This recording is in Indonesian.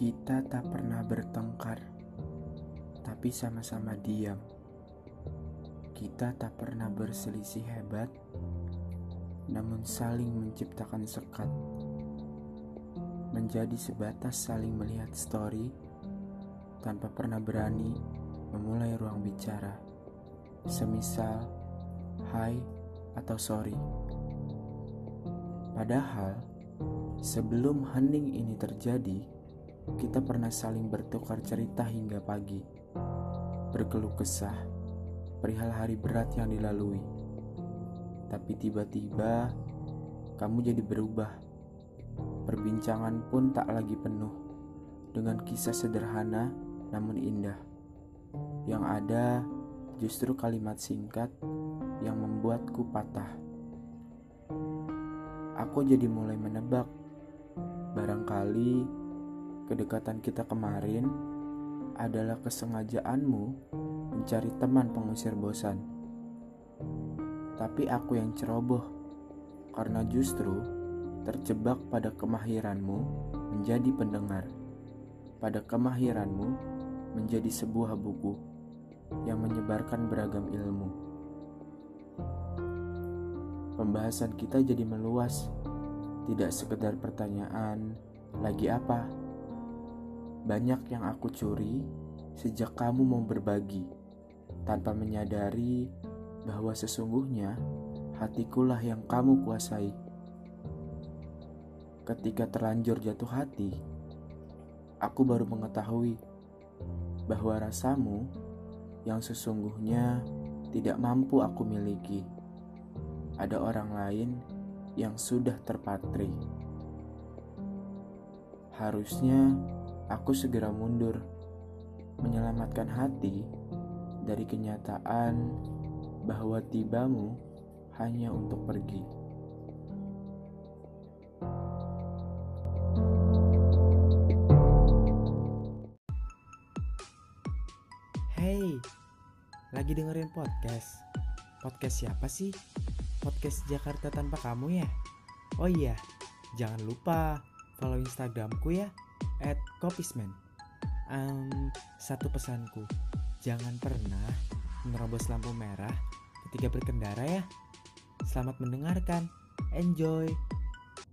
Kita tak pernah bertengkar, tapi sama-sama diam. Kita tak pernah berselisih hebat, namun saling menciptakan sekat. Menjadi sebatas saling melihat story, tanpa pernah berani memulai ruang bicara. Semisal, hai atau sorry. Padahal, sebelum hening ini terjadi, kita pernah saling bertukar cerita hingga pagi, berkeluh kesah, perihal hari berat yang dilalui. Tapi tiba-tiba, kamu jadi berubah. Perbincangan pun tak lagi penuh dengan kisah sederhana namun indah. Yang ada justru kalimat singkat yang membuatku patah. Aku jadi mulai menebak, barangkali kedekatan kita kemarin adalah kesengajaanmu mencari teman pengusir bosan. Tapi aku yang ceroboh, karena justru terjebak pada kemahiranmu menjadi pendengar, pada kemahiranmu menjadi sebuah buku yang menyebarkan beragam ilmu. Pembahasan kita jadi meluas, tidak sekedar pertanyaan, lagi apa? Banyak yang aku curi sejak kamu mau berbagi, tanpa menyadari bahwa sesungguhnya hatikulah yang kamu kuasai. Ketika terlanjur jatuh hati, aku baru mengetahui bahwa rasamu yang sesungguhnya tidak mampu aku miliki. Ada orang lain yang sudah terpatri. Harusnya aku segera mundur, menyelamatkan hati dari kenyataan bahwa tibamu hanya untuk pergi. Hey, lagi dengerin podcast. Podcast siapa sih? Podcast Jakarta tanpa kamu ya? Oh iya, jangan lupa follow Instagramku ya at kopisman. Um, satu pesanku, jangan pernah menerobos lampu merah ketika berkendara ya. Selamat mendengarkan, enjoy.